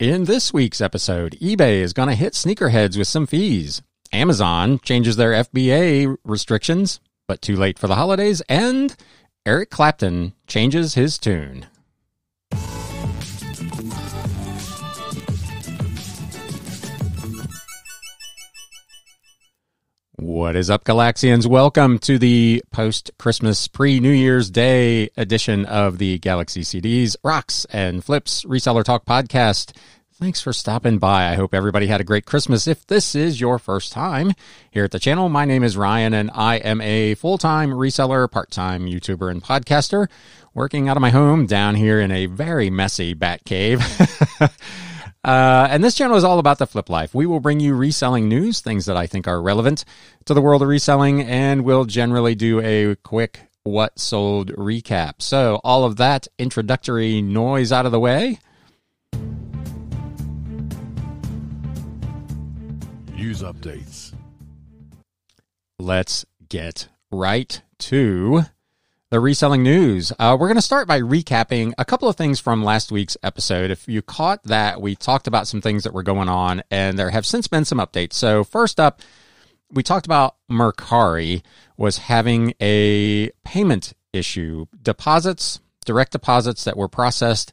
In this week's episode, eBay is going to hit sneakerheads with some fees. Amazon changes their FBA restrictions, but too late for the holidays, and Eric Clapton changes his tune. What is up, Galaxians? Welcome to the post Christmas, pre New Year's Day edition of the Galaxy CDs, Rocks, and Flips Reseller Talk podcast. Thanks for stopping by. I hope everybody had a great Christmas. If this is your first time here at the channel, my name is Ryan and I am a full time reseller, part time YouTuber, and podcaster working out of my home down here in a very messy bat cave. Uh, and this channel is all about the flip life. We will bring you reselling news, things that I think are relevant to the world of reselling, and we'll generally do a quick what sold recap. So, all of that introductory noise out of the way. News updates. Let's get right to the reselling news. Uh, we're going to start by recapping a couple of things from last week's episode. If you caught that, we talked about some things that were going on, and there have since been some updates. So, first up, we talked about Mercari was having a payment issue. Deposits, direct deposits that were processed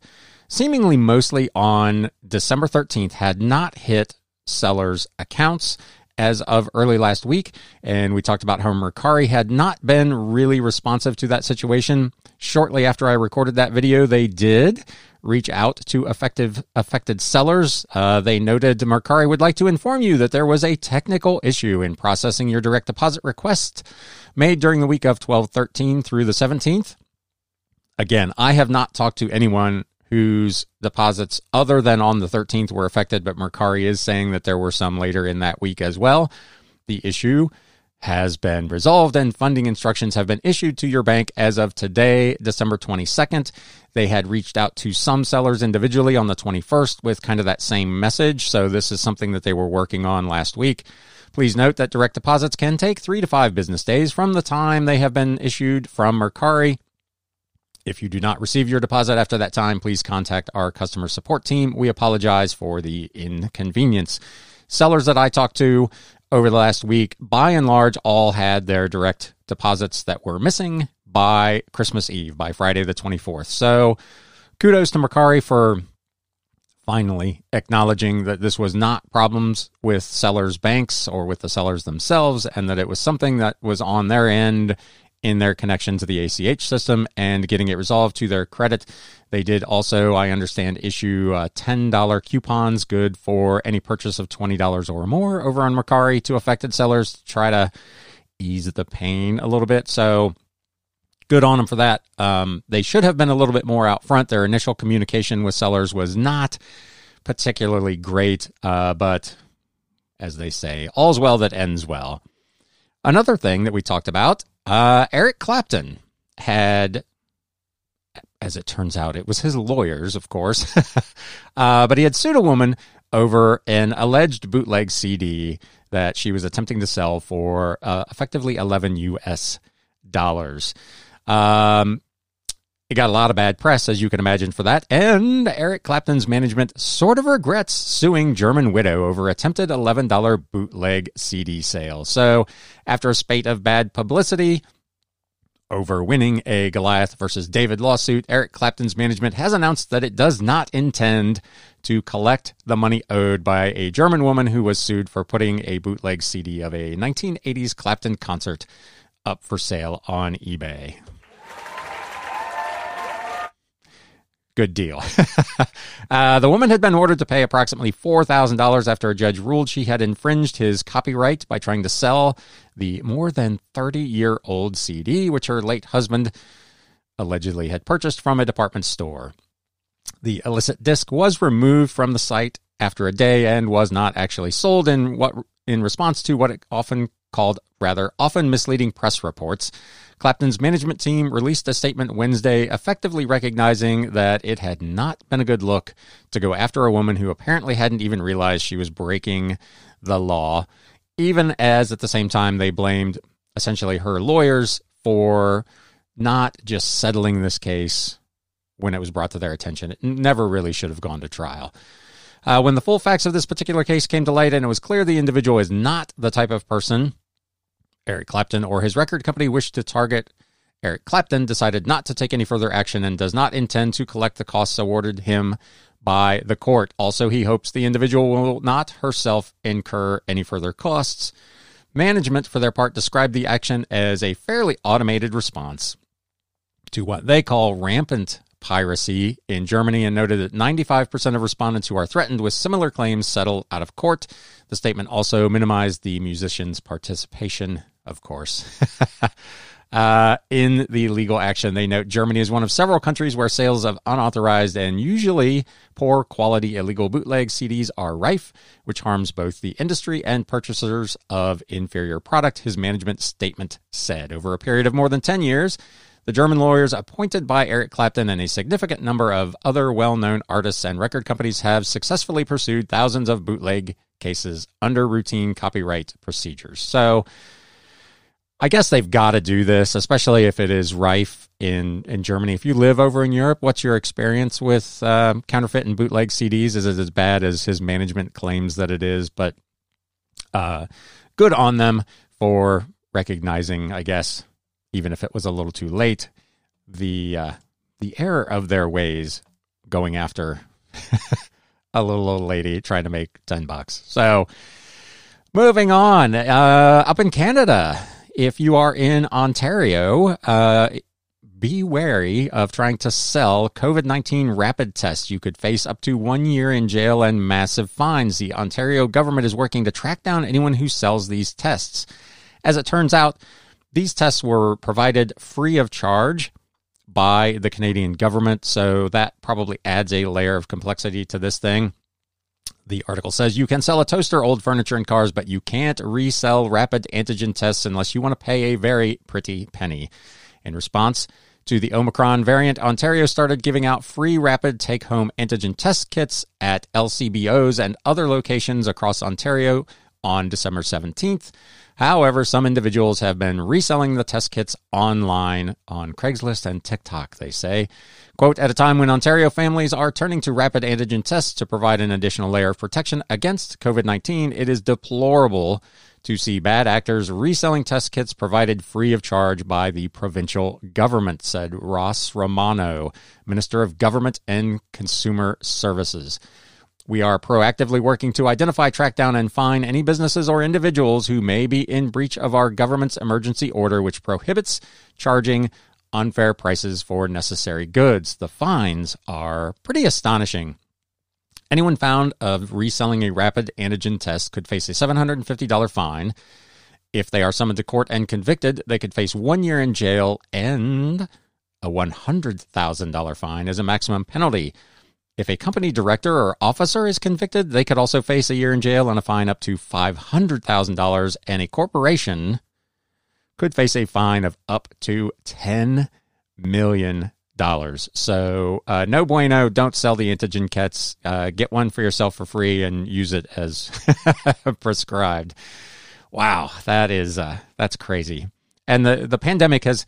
seemingly mostly on December 13th had not hit sellers' accounts as of early last week. And we talked about how Mercari had not been really responsive to that situation. Shortly after I recorded that video, they did reach out to effective affected sellers. Uh, they noted Mercari would like to inform you that there was a technical issue in processing your direct deposit request made during the week of 12 13 through the 17th. Again, I have not talked to anyone whose deposits other than on the 13th were affected, but Mercari is saying that there were some later in that week as well. The issue has been resolved and funding instructions have been issued to your bank as of today, December 22nd. They had reached out to some sellers individually on the 21st with kind of that same message. So this is something that they were working on last week. Please note that direct deposits can take three to five business days from the time they have been issued from Mercari. If you do not receive your deposit after that time, please contact our customer support team. We apologize for the inconvenience. Sellers that I talked to over the last week, by and large, all had their direct deposits that were missing by Christmas Eve, by Friday the 24th. So kudos to Mercari for finally acknowledging that this was not problems with sellers' banks or with the sellers themselves, and that it was something that was on their end in their connection to the ACH system and getting it resolved to their credit. They did also, I understand, issue uh, $10 coupons good for any purchase of $20 or more over on Mercari to affected sellers to try to ease the pain a little bit. So good on them for that. Um, they should have been a little bit more out front. Their initial communication with sellers was not particularly great, uh, but as they say, all's well that ends well. Another thing that we talked about uh, Eric Clapton had, as it turns out, it was his lawyers, of course, uh, but he had sued a woman over an alleged bootleg CD that she was attempting to sell for uh, effectively 11 US dollars. Um, it got a lot of bad press, as you can imagine, for that. And Eric Clapton's management sort of regrets suing German Widow over attempted $11 bootleg CD sale. So, after a spate of bad publicity over winning a Goliath versus David lawsuit, Eric Clapton's management has announced that it does not intend to collect the money owed by a German woman who was sued for putting a bootleg CD of a 1980s Clapton concert up for sale on eBay. Good deal. uh, the woman had been ordered to pay approximately $4,000 after a judge ruled she had infringed his copyright by trying to sell the more than 30 year old CD, which her late husband allegedly had purchased from a department store. The illicit disc was removed from the site after a day and was not actually sold in what in response to what it often called rather often misleading press reports Clapton's management team released a statement Wednesday effectively recognizing that it had not been a good look to go after a woman who apparently hadn't even realized she was breaking the law, even as at the same time they blamed essentially her lawyers for not just settling this case when it was brought to their attention. It never really should have gone to trial. Uh, when the full facts of this particular case came to light and it was clear the individual is not the type of person Eric Clapton or his record company wished to target, Eric Clapton decided not to take any further action and does not intend to collect the costs awarded him by the court. Also, he hopes the individual will not herself incur any further costs. Management, for their part, described the action as a fairly automated response to what they call rampant piracy in Germany and noted that 95% of respondents who are threatened with similar claims settle out of court. The statement also minimized the musician's participation, of course. uh, in the legal action. They note Germany is one of several countries where sales of unauthorized and usually poor quality illegal bootleg CDs are rife, which harms both the industry and purchasers of inferior product, his management statement said. Over a period of more than 10 years, the German lawyers appointed by Eric Clapton and a significant number of other well known artists and record companies have successfully pursued thousands of bootleg cases under routine copyright procedures. So, I guess they've got to do this, especially if it is rife in, in Germany. If you live over in Europe, what's your experience with uh, counterfeit and bootleg CDs? Is it as bad as his management claims that it is? But uh, good on them for recognizing, I guess, even if it was a little too late, the uh, the error of their ways going after a little old lady trying to make ten bucks. So, moving on, uh, up in Canada if you are in Ontario, uh, be wary of trying to sell COVID 19 rapid tests. You could face up to one year in jail and massive fines. The Ontario government is working to track down anyone who sells these tests. As it turns out, these tests were provided free of charge by the Canadian government, so that probably adds a layer of complexity to this thing. The article says you can sell a toaster, old furniture, and cars, but you can't resell rapid antigen tests unless you want to pay a very pretty penny. In response to the Omicron variant, Ontario started giving out free rapid take home antigen test kits at LCBOs and other locations across Ontario on December 17th. However, some individuals have been reselling the test kits online on Craigslist and TikTok, they say. Quote, at a time when Ontario families are turning to rapid antigen tests to provide an additional layer of protection against COVID 19, it is deplorable to see bad actors reselling test kits provided free of charge by the provincial government, said Ross Romano, Minister of Government and Consumer Services. We are proactively working to identify, track down, and fine any businesses or individuals who may be in breach of our government's emergency order, which prohibits charging unfair prices for necessary goods. The fines are pretty astonishing. Anyone found of reselling a rapid antigen test could face a $750 fine. If they are summoned to court and convicted, they could face one year in jail and a $100,000 fine as a maximum penalty. If a company director or officer is convicted, they could also face a year in jail and a fine up to $500,000, and a corporation could face a fine of up to $10 million. So, uh, no bueno, don't sell the antigen kits. Uh, get one for yourself for free and use it as prescribed. Wow, that is uh, that's crazy. And the the pandemic has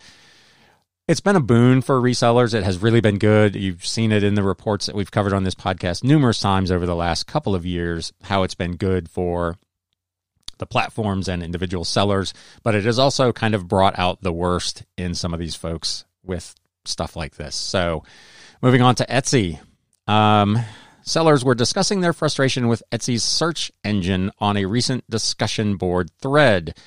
it's been a boon for resellers. It has really been good. You've seen it in the reports that we've covered on this podcast numerous times over the last couple of years, how it's been good for the platforms and individual sellers. But it has also kind of brought out the worst in some of these folks with stuff like this. So moving on to Etsy. Um, sellers were discussing their frustration with Etsy's search engine on a recent discussion board thread.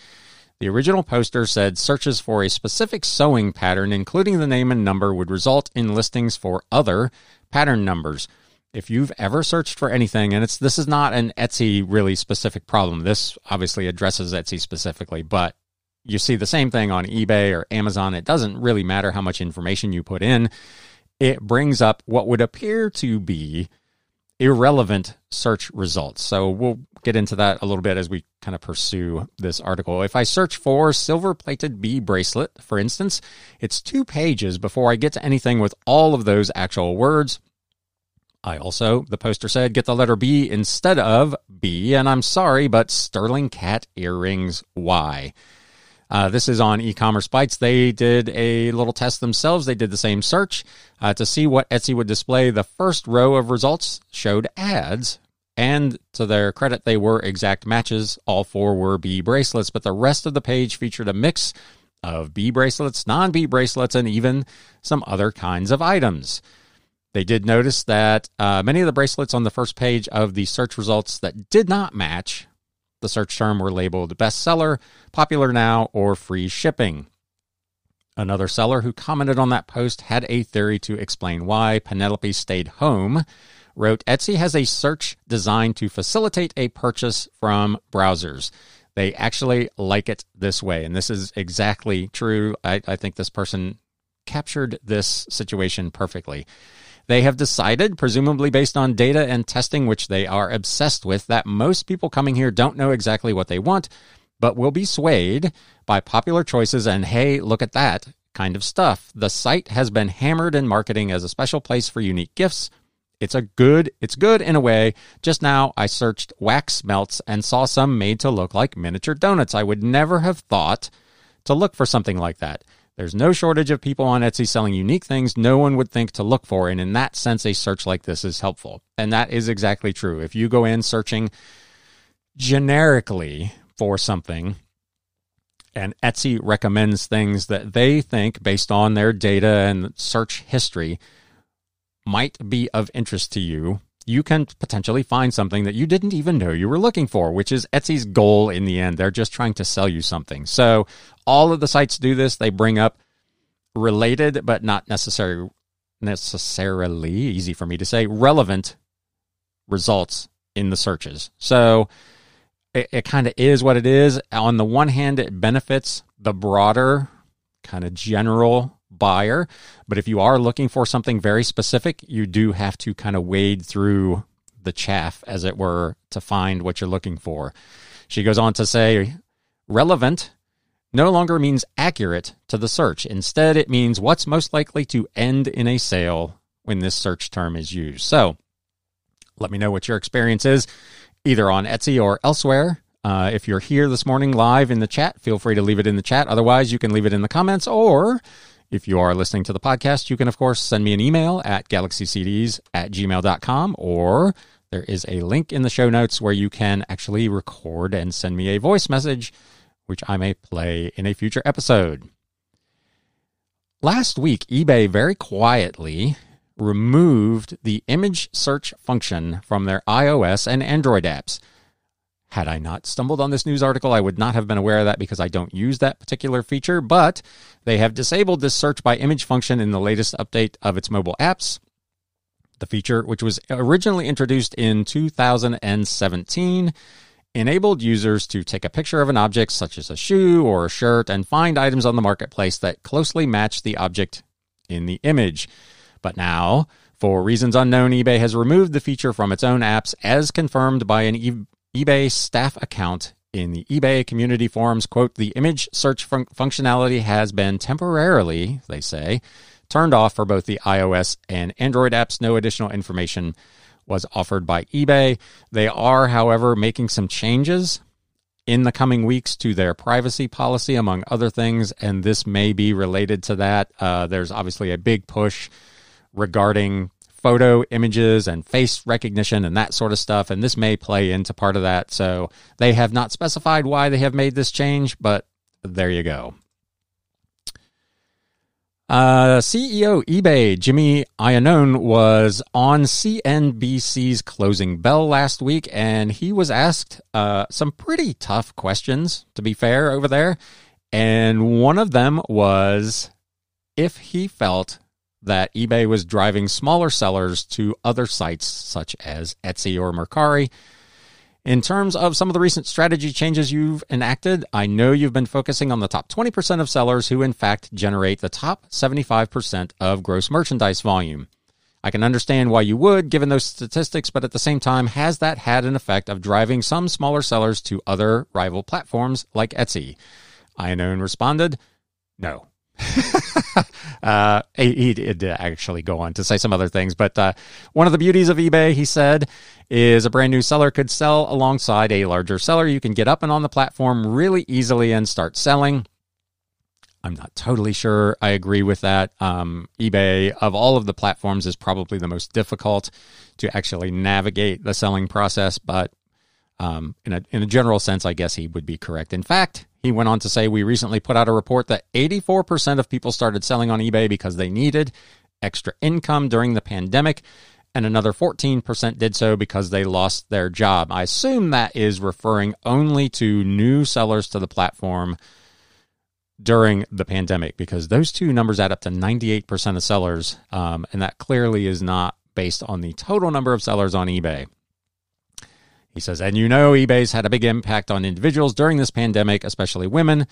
The original poster said searches for a specific sewing pattern, including the name and number, would result in listings for other pattern numbers. If you've ever searched for anything, and it's this is not an Etsy really specific problem. This obviously addresses Etsy specifically, but you see the same thing on eBay or Amazon. It doesn't really matter how much information you put in. It brings up what would appear to be irrelevant search results. So we'll get into that a little bit as we kind of pursue this article. If I search for silver plated bee bracelet, for instance, it's two pages before I get to anything with all of those actual words. I also, the poster said, get the letter B instead of B, and I'm sorry, but sterling cat earrings, why? Uh, this is on EcommerceBytes. They did a little test themselves. They did the same search uh, to see what Etsy would display. The first row of results showed ads And to their credit, they were exact matches. All four were B bracelets, but the rest of the page featured a mix of B bracelets, non B bracelets, and even some other kinds of items. They did notice that uh, many of the bracelets on the first page of the search results that did not match the search term were labeled bestseller, popular now, or free shipping. Another seller who commented on that post had a theory to explain why Penelope stayed home. Wrote Etsy has a search designed to facilitate a purchase from browsers. They actually like it this way. And this is exactly true. I, I think this person captured this situation perfectly. They have decided, presumably based on data and testing, which they are obsessed with, that most people coming here don't know exactly what they want, but will be swayed by popular choices and, hey, look at that kind of stuff. The site has been hammered in marketing as a special place for unique gifts. It's a good, it's good in a way. Just now I searched wax melts and saw some made to look like miniature donuts. I would never have thought to look for something like that. There's no shortage of people on Etsy selling unique things no one would think to look for. And in that sense, a search like this is helpful. And that is exactly true. If you go in searching generically for something, and Etsy recommends things that they think, based on their data and search history, might be of interest to you, you can potentially find something that you didn't even know you were looking for, which is Etsy's goal in the end. They're just trying to sell you something. So all of the sites do this. They bring up related, but not necessarily necessarily easy for me to say relevant results in the searches. So it, it kind of is what it is. On the one hand, it benefits the broader kind of general buyer. But if you are looking for something very specific, you do have to kind of wade through the chaff, as it were, to find what you're looking for. She goes on to say, relevant no longer means accurate to the search. Instead, it means what's most likely to end in a sale when this search term is used. So let me know what your experience is either on Etsy or elsewhere. Uh, if you're here this morning live in the chat, feel free to leave it in the chat. Otherwise, you can leave it in the comments. Or if you are listening to the podcast, you can, of course, send me an email at galaxycds at gmail.com. Or there is a link in the show notes where you can actually record and send me a voice message, which I may play in a future episode. Last week, eBay very quietly removed the image search function from their iOS and Android apps. Had I not stumbled on this news article, I would not have been aware of that because I don't use that particular feature, but they have disabled this search by image function in the latest update of its mobile apps. The feature, which was originally introduced in 2017, enabled users to take a picture of an object such as a shoe or a shirt and find items on the marketplace that closely match the object in the image. But now, for reasons unknown, eBay has removed the feature from its own apps as confirmed by an eBay staff account in the eBay community forums. Quote, the image search fun- functionality has been temporarily, they say, turned off for both the iOS and Android apps. No additional information was offered by eBay. They are, however, making some changes in the coming weeks to their privacy policy, among other things, and this may be related to that. Uh, there's obviously a big push regarding photo images and face recognition and that sort of stuff. And this may play into part of that. So they have not specified why they have made this change, but there you go. Uh, CEO eBay Jamie Iannone was on CNBC's Closing Bell last week, and he was asked uh, some pretty tough questions, to be fair, over there. And one of them was if he felt that eBay was driving smaller sellers to other sites such as Etsy or Mercari. In terms of some of the recent strategy changes you've enacted, I know you've been focusing on the top 20% of sellers who, in fact, generate the top 75% of gross merchandise volume. I can understand why you would, given those statistics, but at the same time, has that had an effect of driving some smaller sellers to other rival platforms like Etsy? Iannone responded, No. uh, he, did actually go on to say some other things, but uh, one of the beauties of eBay, he said, is a brand new seller could sell alongside a larger seller. You can get up and on the platform really easily and start selling. I'm not totally sure I agree with that. Um, eBay, of all of the platforms, is probably the most difficult to actually navigate the selling process, but um, in, a, in a general sense, I guess he would be correct. In fact, he went on to say, We recently put out a report that 84% of people started selling on eBay because they needed extra income during the pandemic, and another 14% did so because they lost their job. I assume that is referring only to new sellers to the platform during the pandemic because those two numbers add up to 98% of sellers, um, and that clearly is not based on the total number of sellers on eBay. He says, and you know, eBay's had a big impact on individuals during this pandemic, especially women,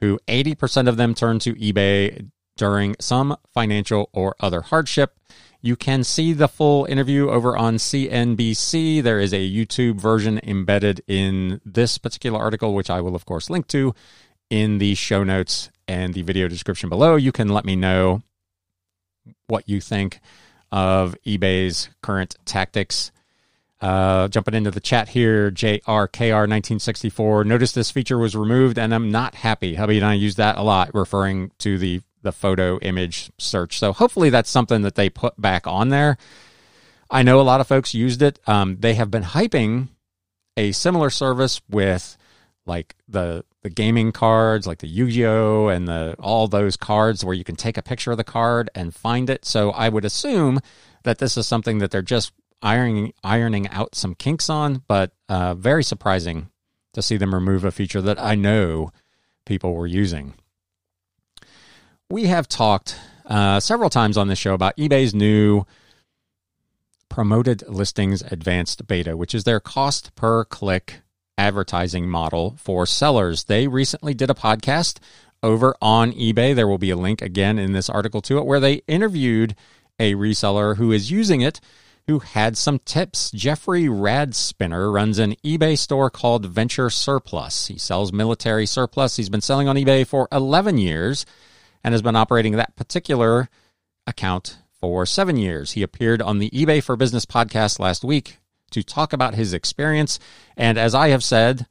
who 80% of them turned to eBay during some financial or other hardship. You can see the full interview over on CNBC. There is a YouTube version embedded in this particular article, which I will, of course, link to in the show notes and the video description below. You can let me know what you think of eBay's current tactics. Uh, jumping into the chat here, JRKR1964. Notice this feature was removed and I'm not happy. Hubby and I use that a lot, referring to the, the photo image search. So hopefully that's something that they put back on there. I know a lot of folks used it. Um, they have been hyping a similar service with like the the gaming cards, like the Yu-Gi-Oh and the all those cards where you can take a picture of the card and find it. So I would assume that this is something that they're just ironing ironing out some kinks on, but uh, very surprising to see them remove a feature that I know people were using. We have talked uh, several times on this show about eBay's new promoted listings advanced beta, which is their cost per click advertising model for sellers. They recently did a podcast over on eBay. There will be a link again in this article to it where they interviewed a reseller who is using it who had some tips. Jeffrey Radspinner runs an eBay store called Venture Surplus. He sells military surplus. He's been selling on eBay for 11 years and has been operating that particular account for seven years. He appeared on the eBay for Business podcast last week to talk about his experience. And as I have said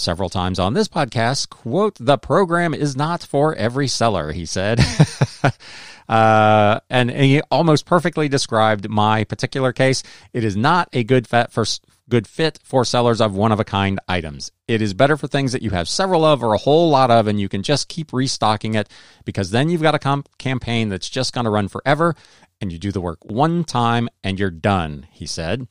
several times on this podcast, quote, the program is not for every seller, he said. uh, and he almost perfectly described my particular case. It is not a good fit for good fit for sellers of one of a kind items. It is better for things that you have several of or a whole lot of, and you can just keep restocking it because then you've got a comp- campaign that's just going to run forever and you do the work one time and you're done, he said.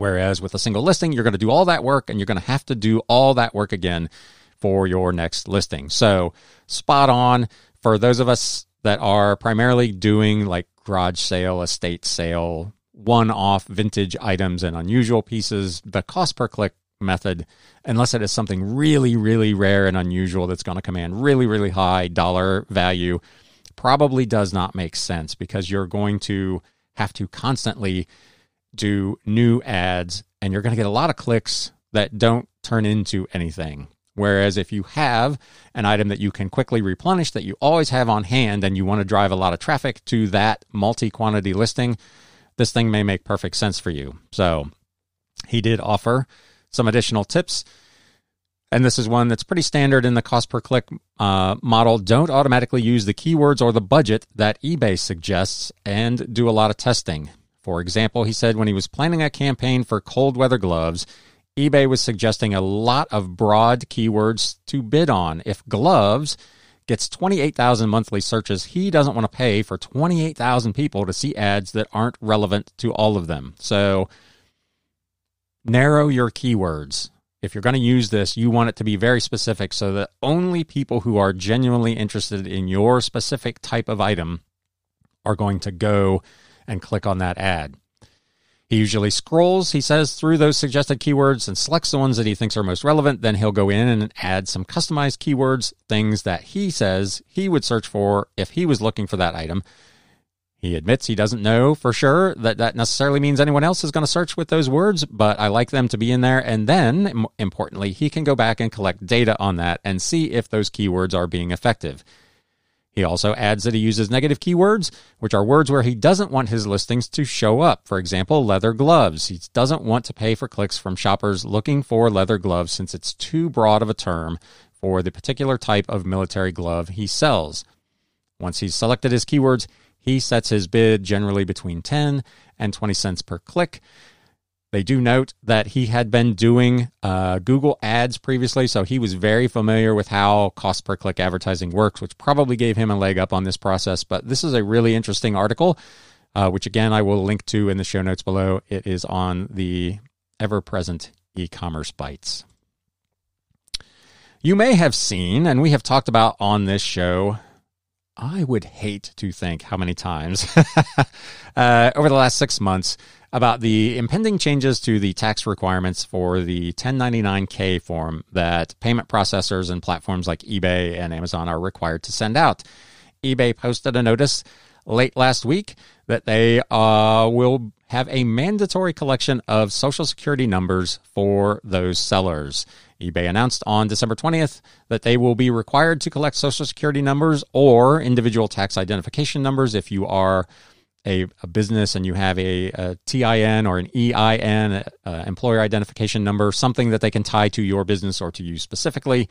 Whereas with a single listing, you're going to do all that work and you're going to have to do all that work again for your next listing. So, spot on for those of us that are primarily doing like garage sale, estate sale, one off vintage items and unusual pieces, the cost per click method, unless it is something really, really rare and unusual that's going to command really, really high dollar value, probably does not make sense because you're going to have to constantly do new ads and you're going to get a lot of clicks that don't turn into anything. Whereas if you have an item that you can quickly replenish that you always have on hand and you want to drive a lot of traffic to that multi quantity listing, this thing may make perfect sense for you. So he did offer some additional tips. And this is one that's pretty standard in the cost per click uh, model. Don't automatically use the keywords or the budget that eBay suggests and do a lot of testing. For example, he said when he was planning a campaign for cold weather gloves, eBay was suggesting a lot of broad keywords to bid on. If gloves gets 28,000 monthly searches, he doesn't want to pay for 28,000 people to see ads that aren't relevant to all of them. So narrow your keywords. If you're going to use this, you want it to be very specific so that only people who are genuinely interested in your specific type of item are going to go and click on that ad. He usually scrolls, he says, through those suggested keywords and selects the ones that he thinks are most relevant. Then he'll go in and add some customized keywords, things that he says he would search for if he was looking for that item. He admits he doesn't know for sure that that necessarily means anyone else is going to search with those words, but I like them to be in there. And then, importantly, he can go back and collect data on that and see if those keywords are being effective. He also adds that he uses negative keywords, which are words where he doesn't want his listings to show up. For example, leather gloves. He doesn't want to pay for clicks from shoppers looking for leather gloves since it's too broad of a term for the particular type of military glove he sells. Once he's selected his keywords, he sets his bid generally between 10 and 20 cents per click. They do note that he had been doing uh, Google ads previously, so he was very familiar with how cost per click advertising works, which probably gave him a leg up on this process. But this is a really interesting article, uh, which again I will link to in the show notes below. It is on the ever present e commerce bites. You may have seen, and we have talked about on this show, I would hate to think how many times uh, over the last six months about the impending changes to the tax requirements for the 1099K form that payment processors and platforms like eBay and Amazon are required to send out. eBay posted a notice late last week that they uh, will have a mandatory collection of social security numbers for those sellers. eBay announced on December 20th that they will be required to collect social security numbers or individual tax identification numbers if you are a, a business and you have a, a TIN or an EIN, uh, employer identification number, something that they can tie to your business or to you specifically,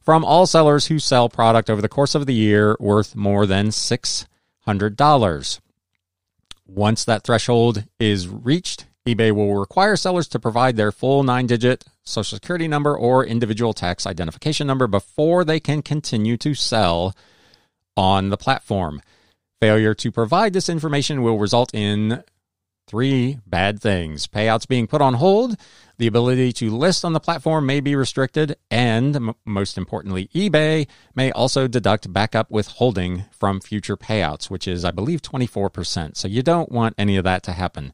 from all sellers who sell product over the course of the year worth more than $600. Once that threshold is reached, eBay will require sellers to provide their full nine digit social security number or individual tax identification number before they can continue to sell on the platform. Failure to provide this information will result in three bad things payouts being put on hold, the ability to list on the platform may be restricted, and m- most importantly, eBay may also deduct backup withholding from future payouts, which is, I believe, 24%. So you don't want any of that to happen.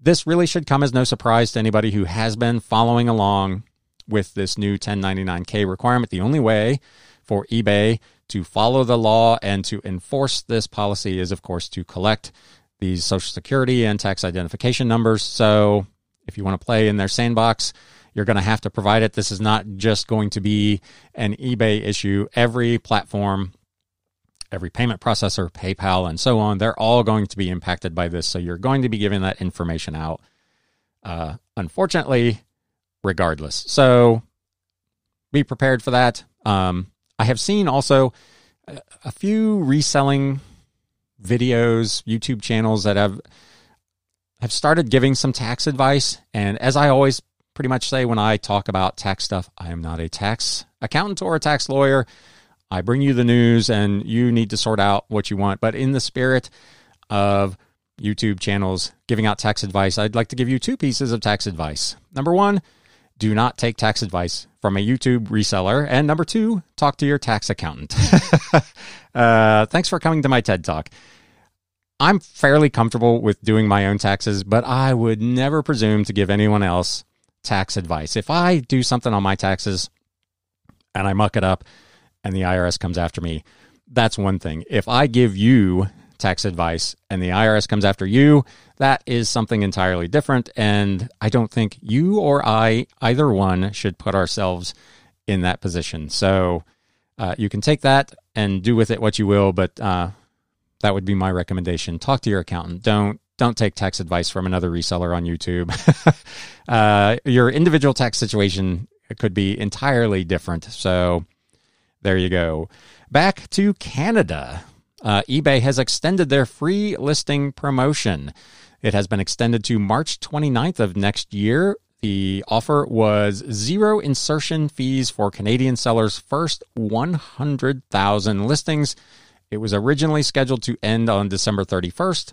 This really should come as no surprise to anybody who has been following along with this new 1099K requirement. The only way for eBay to follow the law and to enforce this policy is, of course, to collect these Social Security and tax identification numbers. So if you want to play in their sandbox, you're going to have to provide it. This is not just going to be an eBay issue. Every platform, every payment processor, PayPal, and so on, they're all going to be impacted by this. So you're going to be giving that information out, uh, unfortunately, regardless. So be prepared for that. Um, I have seen also a few reselling videos, YouTube channels that have have started giving some tax advice. And as I always pretty much say when I talk about tax stuff, I am not a tax accountant or a tax lawyer. I bring you the news and you need to sort out what you want. But in the spirit of YouTube channels giving out tax advice, I'd like to give you two pieces of tax advice. Number one, do not take tax advice from a YouTube reseller. And number two, talk to your tax accountant. uh, thanks for coming to my TED Talk. I'm fairly comfortable with doing my own taxes, but I would never presume to give anyone else tax advice. If I do something on my taxes and I muck it up and the IRS comes after me, that's one thing. If I give you tax advice and the IRS comes after you, that is something entirely different. And I don't think you or I, either one, should put ourselves in that position. So uh, you can take that and do with it what you will, but uh, that would be my recommendation. Talk to your accountant. Don't don't take tax advice from another reseller on YouTube. uh, your individual tax situation could be entirely different. So there you go. Back to Canada uh, eBay has extended their free listing promotion. It has been extended to March 29th of next year. The offer was zero insertion fees for Canadian sellers' first 100,000 listings. It was originally scheduled to end on December 31st,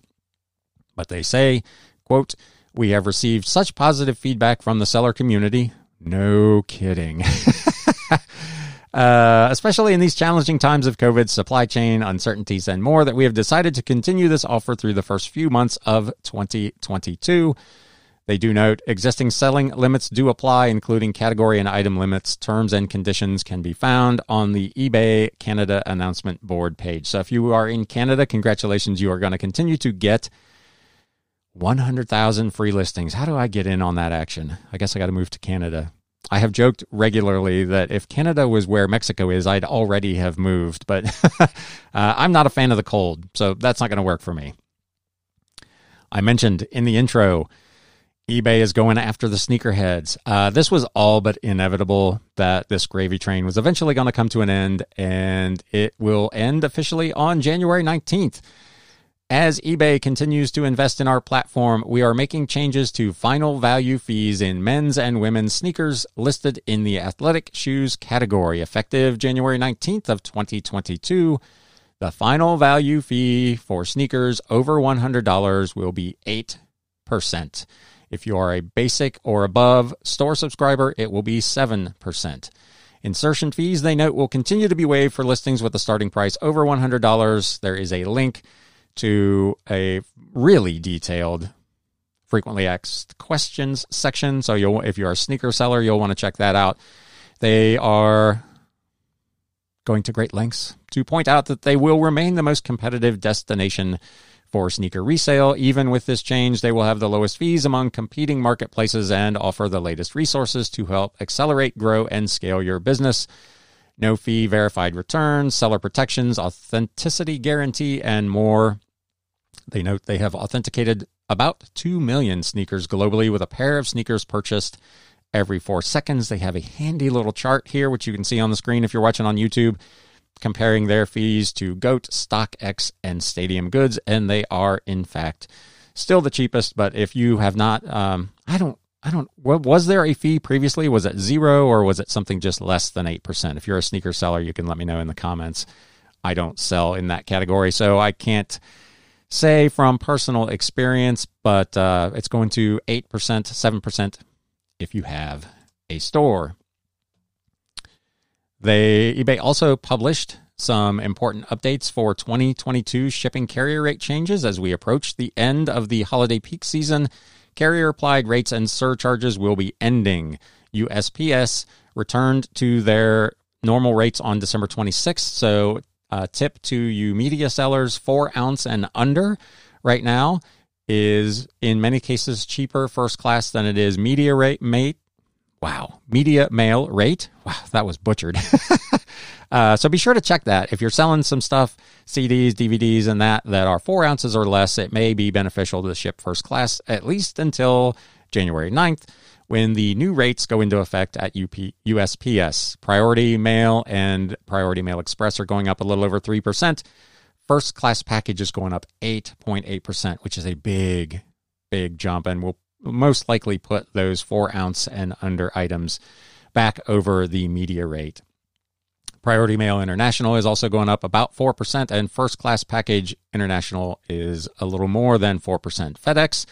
but they say, quote, we have received such positive feedback from the seller community. No kidding. Uh, especially in these challenging times of COVID, supply chain uncertainties, and more, that we have decided to continue this offer through the first few months of 2022. They do note existing selling limits do apply, including category and item limits. Terms and conditions can be found on the eBay Canada announcement board page. So if you are in Canada, congratulations, you are going to continue to get 100,000 free listings. How do I get in on that action? I guess I got to move to Canada. I have joked regularly that if Canada was where Mexico is, I'd already have moved, but uh, I'm not a fan of the cold, so that's not going to work for me. I mentioned in the intro, eBay is going after the sneakerheads. Uh, this was all but inevitable that this gravy train was eventually going to come to an end, and it will end officially on January 19th. As eBay continues to invest in our platform, we are making changes to final value fees in men's and women's sneakers listed in the athletic shoes category effective January 19th of 2022. The final value fee for sneakers over $100 will be 8%. If you are a basic or above store subscriber, it will be 7%. Insertion fees, they note, will continue to be waived for listings with a starting price over $100. There is a link to a really detailed frequently asked questions section. So you'll if you're a sneaker seller, you'll want to check that out. They are going to great lengths to point out that they will remain the most competitive destination for sneaker resale. Even with this change, they will have the lowest fees among competing marketplaces and offer the latest resources to help accelerate, grow, and scale your business no fee verified returns, seller protections, authenticity guarantee, and more. They note they have authenticated about 2 million sneakers globally with a pair of sneakers purchased every four seconds. They have a handy little chart here, which you can see on the screen if you're watching on YouTube, comparing their fees to GOAT, StockX, and Stadium Goods. And they are, in fact, still the cheapest. But if you have not, um, I don't I don't. What was there a fee previously? Was it zero or was it something just less than eight percent? If you're a sneaker seller, you can let me know in the comments. I don't sell in that category, so I can't say from personal experience. But uh, it's going to eight percent, seven percent if you have a store. They eBay also published some important updates for 2022 shipping carrier rate changes as we approach the end of the holiday peak season Carrier applied rates and surcharges will be ending. USPS returned to their normal rates on December 26th. So, uh, tip to you media sellers four ounce and under right now is in many cases cheaper first class than it is media rate mate. Wow, media mail rate. Wow, that was butchered. Uh, so be sure to check that. If you're selling some stuff, CDs, DVDs, and that, that are four ounces or less, it may be beneficial to ship first class at least until January 9th when the new rates go into effect at UP, USPS. Priority Mail and Priority Mail Express are going up a little over 3%. First class package is going up 8.8%, which is a big, big jump and will most likely put those four ounce and under items back over the media rate. Priority Mail International is also going up about 4%, and First Class Package International is a little more than 4%. FedEx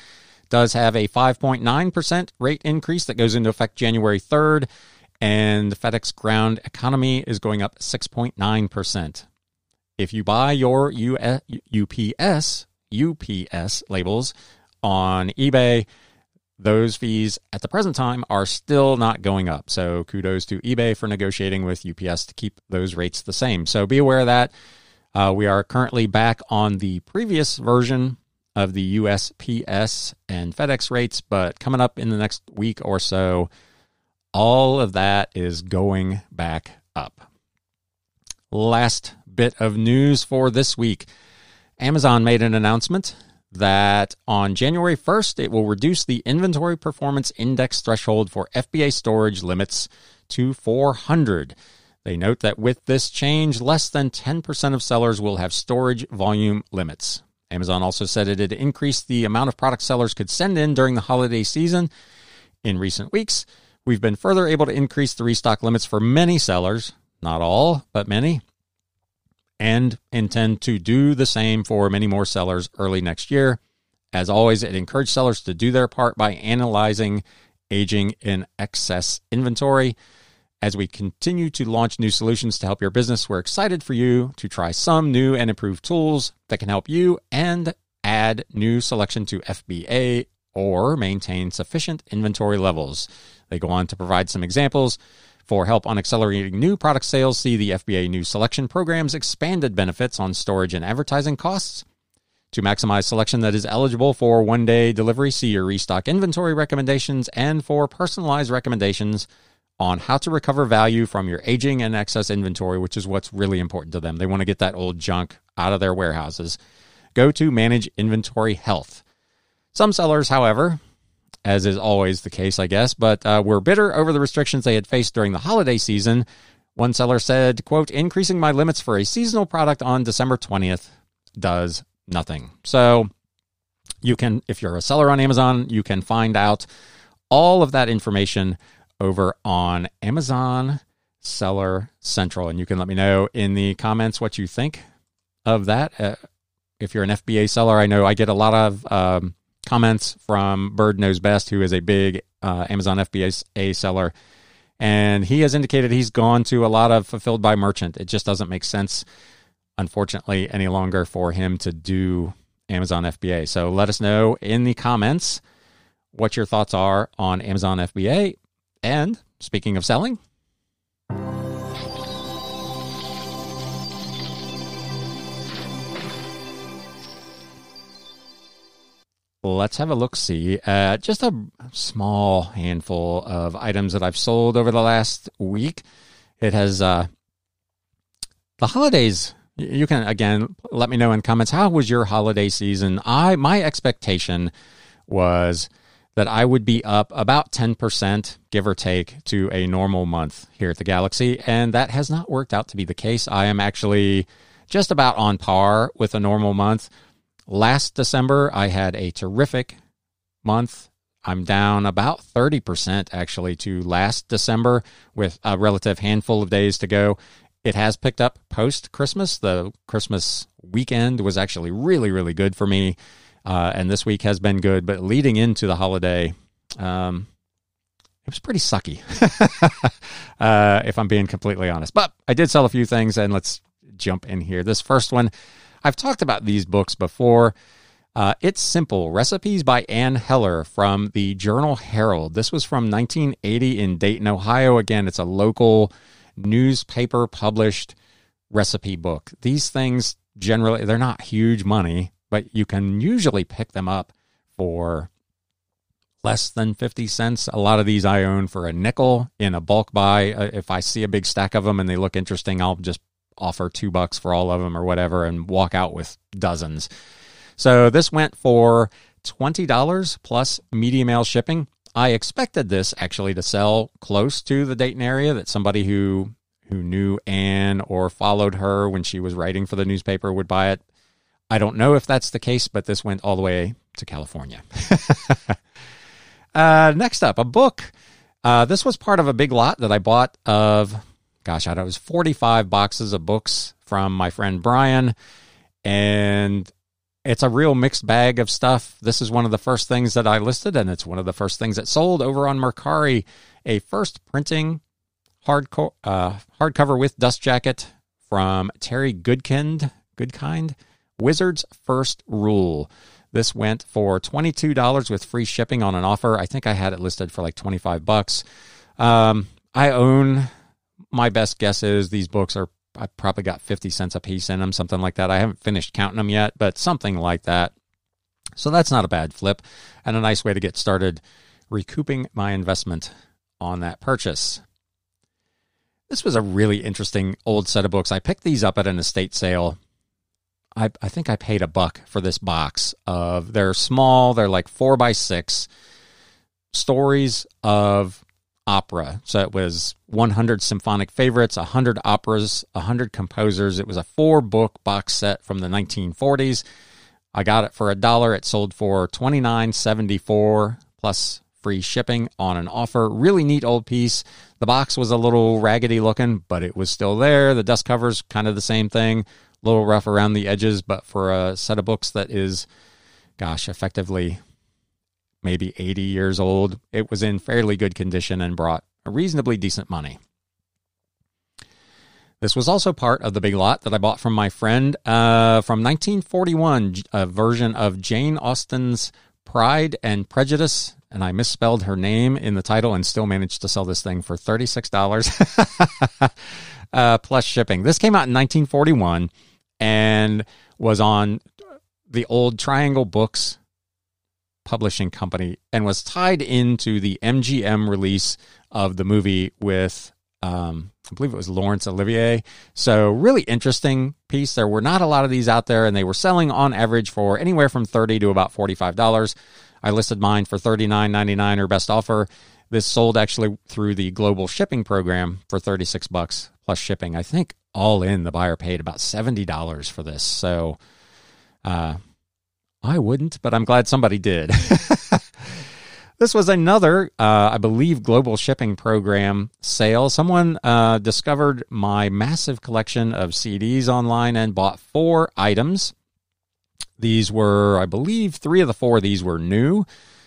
does have a 5.9% rate increase that goes into effect January 3rd, and FedEx Ground Economy is going up 6.9%. If you buy your UPS, UPS labels on eBay, those fees at the present time are still not going up. So kudos to eBay for negotiating with UPS to keep those rates the same. So be aware of that. Uh, we are currently back on the previous version of the USPS and FedEx rates, but coming up in the next week or so, all of that is going back up. Last bit of news for this week Amazon made an announcement that on January 1st, it will reduce the Inventory Performance Index threshold for FBA storage limits to 400. They note that with this change, less than 10% of sellers will have storage volume limits. Amazon also said it had increased the amount of product sellers could send in during the holiday season. In recent weeks, we've been further able to increase the restock limits for many sellers, not all, but many and intend to do the same for many more sellers early next year. As always, it encourages sellers to do their part by analyzing aging in excess inventory. As we continue to launch new solutions to help your business, we're excited for you to try some new and improved tools that can help you and add new selection to FBA or maintain sufficient inventory levels. They go on to provide some examples for help on accelerating new product sales, see the FBA New Selection Program's expanded benefits on storage and advertising costs. To maximize selection that is eligible for one day delivery, see your restock inventory recommendations and for personalized recommendations on how to recover value from your aging and excess inventory, which is what's really important to them. They want to get that old junk out of their warehouses. Go to Manage Inventory Health. Some sellers, however, as is always the case, I guess, but uh, were bitter over the restrictions they had faced during the holiday season. One seller said, quote, increasing my limits for a seasonal product on December 20th does nothing. So you can, if you're a seller on Amazon, you can find out all of that information over on Amazon Seller Central. And you can let me know in the comments what you think of that. Uh, if you're an FBA seller, I know I get a lot of um, comments from Bird Knows Best, who is a big uh, Amazon FBA seller. And he has indicated he's gone to a lot of fulfilled by merchant. It just doesn't make sense, unfortunately, any longer for him to do Amazon FBA. So let us know in the comments what your thoughts are on Amazon FBA. And speaking of selling, let's have a look see at just a small handful of items that I've sold over the last week. It has uh, the holidays. You can again let me know in comments how was your holiday season. I my expectation was that I would be up about 10%, give or take, to a normal month here at the Galaxy. And that has not worked out to be the case. I am actually just about on par with a normal month. Last December, I had a terrific month. I'm down about 30% actually to last December with a relative handful of days to go. It has picked up post Christmas. The Christmas weekend was actually really, really good for me. Uh, and this week has been good. But leading into the holiday, um, it was pretty sucky, uh, if I'm being completely honest. But I did sell a few things, and let's jump in here. This first one I've talked about these books before. Uh, it's Simple Recipes by Anne Heller from the Journal Herald. This was from 1980 in Dayton, Ohio. Again, it's a local newspaper published recipe book. These things generally, they're not huge money, but you can usually pick them up for less than 50 cents. A lot of these I own for a nickel in a bulk buy. Uh, if I see a big stack of them and they look interesting, I'll just offer two bucks for all of them or whatever and walk out with dozens. So this went for $20 plus media mail shipping. I expected this actually to sell close to the Dayton area that somebody who who knew Anne or followed her when she was writing for the newspaper would buy it. I don't know if that's the case, but this went all the way to California. uh, next up, a book. Uh, this was part of a big lot that I bought of gosh, I was 45 boxes of books from my friend Brian. And it's a real mixed bag of stuff. This is one of the first things that I listed, and it's one of the first things that sold over on Mercari. A first printing hardco- uh, hardcover with dust jacket from Terry Goodkind. Goodkind. Wizard's First Rule. This went for $22 with free shipping on an offer. I think I had it listed for like 25 bucks. Um, I own my best guess is these books are I probably got 50 cents a piece in them, something like that. I haven't finished counting them yet, but something like that. So that's not a bad flip and a nice way to get started recouping my investment on that purchase. This was a really interesting old set of books. I picked these up at an estate sale. I, I think I paid a buck for this box of they're small, they're like four by six stories of opera. So it was 100 symphonic favorites, 100 operas, 100 composers. It was a four book box set from the 1940s. I got it for a dollar. It sold for 29.74 plus free shipping on an offer. Really neat old piece. The box was a little raggedy looking, but it was still there. The dust covers kind of the same thing. A little rough around the edges, but for a set of books that is gosh, effectively maybe 80 years old. It was in fairly good condition and brought a reasonably decent money. This was also part of the big lot that I bought from my friend uh, from 1941, a version of Jane Austen's Pride and Prejudice. And I misspelled her name in the title and still managed to sell this thing for $36 uh, plus shipping. This came out in 1941 and was on the old Triangle Books publishing company and was tied into the MGM release of the movie with um, I believe it was Laurence Olivier. So really interesting piece. There were not a lot of these out there, and they were selling on average for anywhere from thirty to about forty-five dollars. I listed mine for $39.99 or best offer. This sold actually through the global shipping program for 36 bucks plus shipping. I think all in the buyer paid about $70 for this. So uh, I wouldn't, but I'm glad somebody did. this was another, uh, I believe, global shipping program sale. Someone uh, discovered my massive collection of CDs online and bought four items. These were, I believe, three of the four of these were new.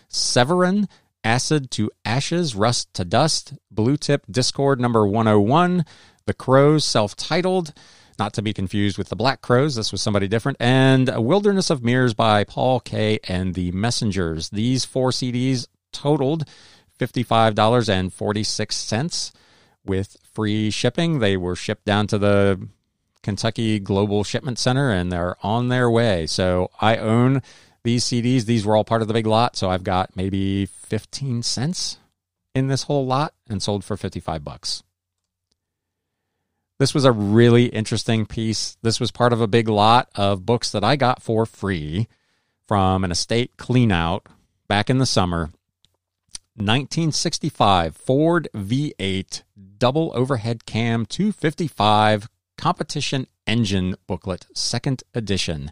Severin, Acid to Ashes, Rust to Dust, Blue Tip Dischord number 101, The Crows, self titled, not to be confused with The Black Crowes. this was somebody different, and A Wilderness of Mirrors by Paul K. and the Messengers. These four CDs totaled $55.46 with free shipping. They were shipped down to the Kentucky Global Shipment Center and they're on their way. So I own these CDs. These were all part of the big lot. So I've got maybe 15 cents in this whole lot and sold for 55 bucks. This was a really interesting piece. This was part of a big lot of books that I got for free from an estate cleanout back in the summer. 1965 Ford V8 double overhead cam 255 competition engine booklet, second edition.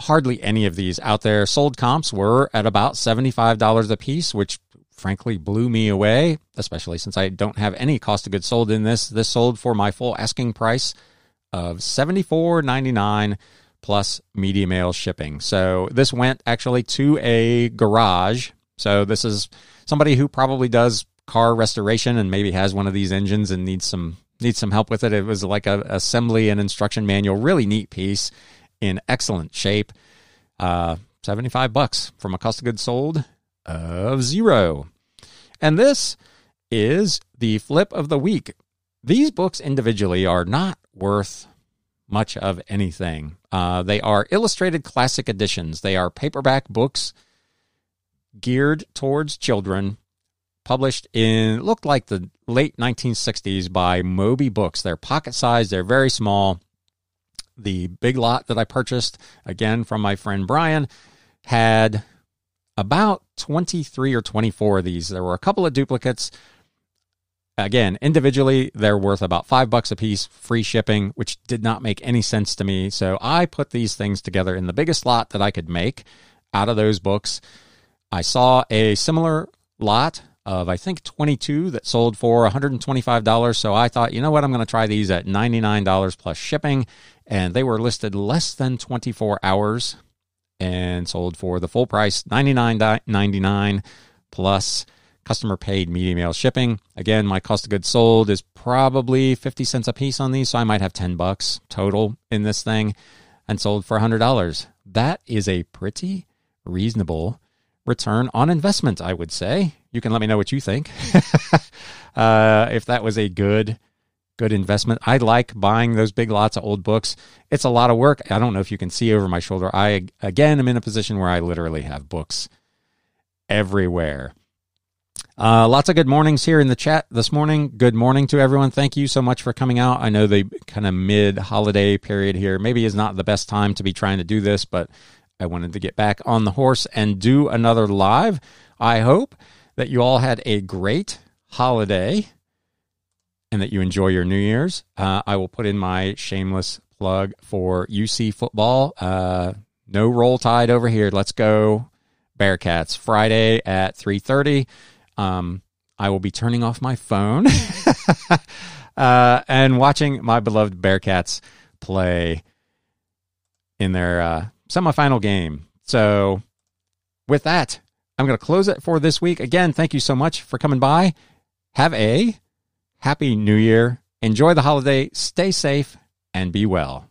Hardly any of these out there. Sold comps were at about $75 a piece, which frankly blew me away, especially since I don't have any cost of goods sold in this. This sold for my full asking price of $74.99 plus media mail shipping. So this went actually to a garage. So this is somebody who probably does car restoration and maybe has one of these engines and needs some needs some help with it. It was like a assembly and instruction manual, really neat piece in excellent shape. Uh, 75 bucks from a cost of goods sold of zero. And this is the flip of the week. These books individually are not worth much of anything. Uh, they are illustrated classic editions. They are paperback books geared towards children published in looked like the late 1960s by Moby Books. They're pocket sized, they're very small. The big lot that I purchased again from my friend Brian had about 23 or 24 of these. There were a couple of duplicates. Again, individually, they're worth about five bucks a piece, free shipping, which did not make any sense to me. So I put these things together in the biggest lot that I could make out of those books. I saw a similar lot of I think 22 that sold for $125. So I thought, you know what, I'm going to try these at $99 plus shipping. And they were listed less than 24 hours and sold for the full price $99.99 plus customer paid media mail shipping. Again, my cost of goods sold is probably 50 cents a piece on these, so I might have 10 bucks total in this thing and sold for $100. That is a pretty reasonable return on investment, I would say. You can let me know what you think. uh, if that was a good good investment. I like buying those big lots of old books. It's a lot of work. I don't know if you can see over my shoulder. I again am in a position where I literally have books everywhere. Uh, lots of good mornings here in the chat this morning. Good morning to everyone. Thank you so much for coming out. I know the kind of mid holiday period here maybe is not the best time to be trying to do this, but I wanted to get back on the horse and do another live. I hope that you all had a great holiday and that you enjoy your New Year's. Uh, I will put in my shameless plug for UC football. Uh, no roll tide over here. Let's go Bearcats. Friday at 3.30. Um, I will be turning off my phone uh, and watching my beloved Bearcats play in their uh, semifinal game. So, with that, I'm going to close it for this week. Again, thank you so much for coming by. Have a happy new year. Enjoy the holiday. Stay safe and be well.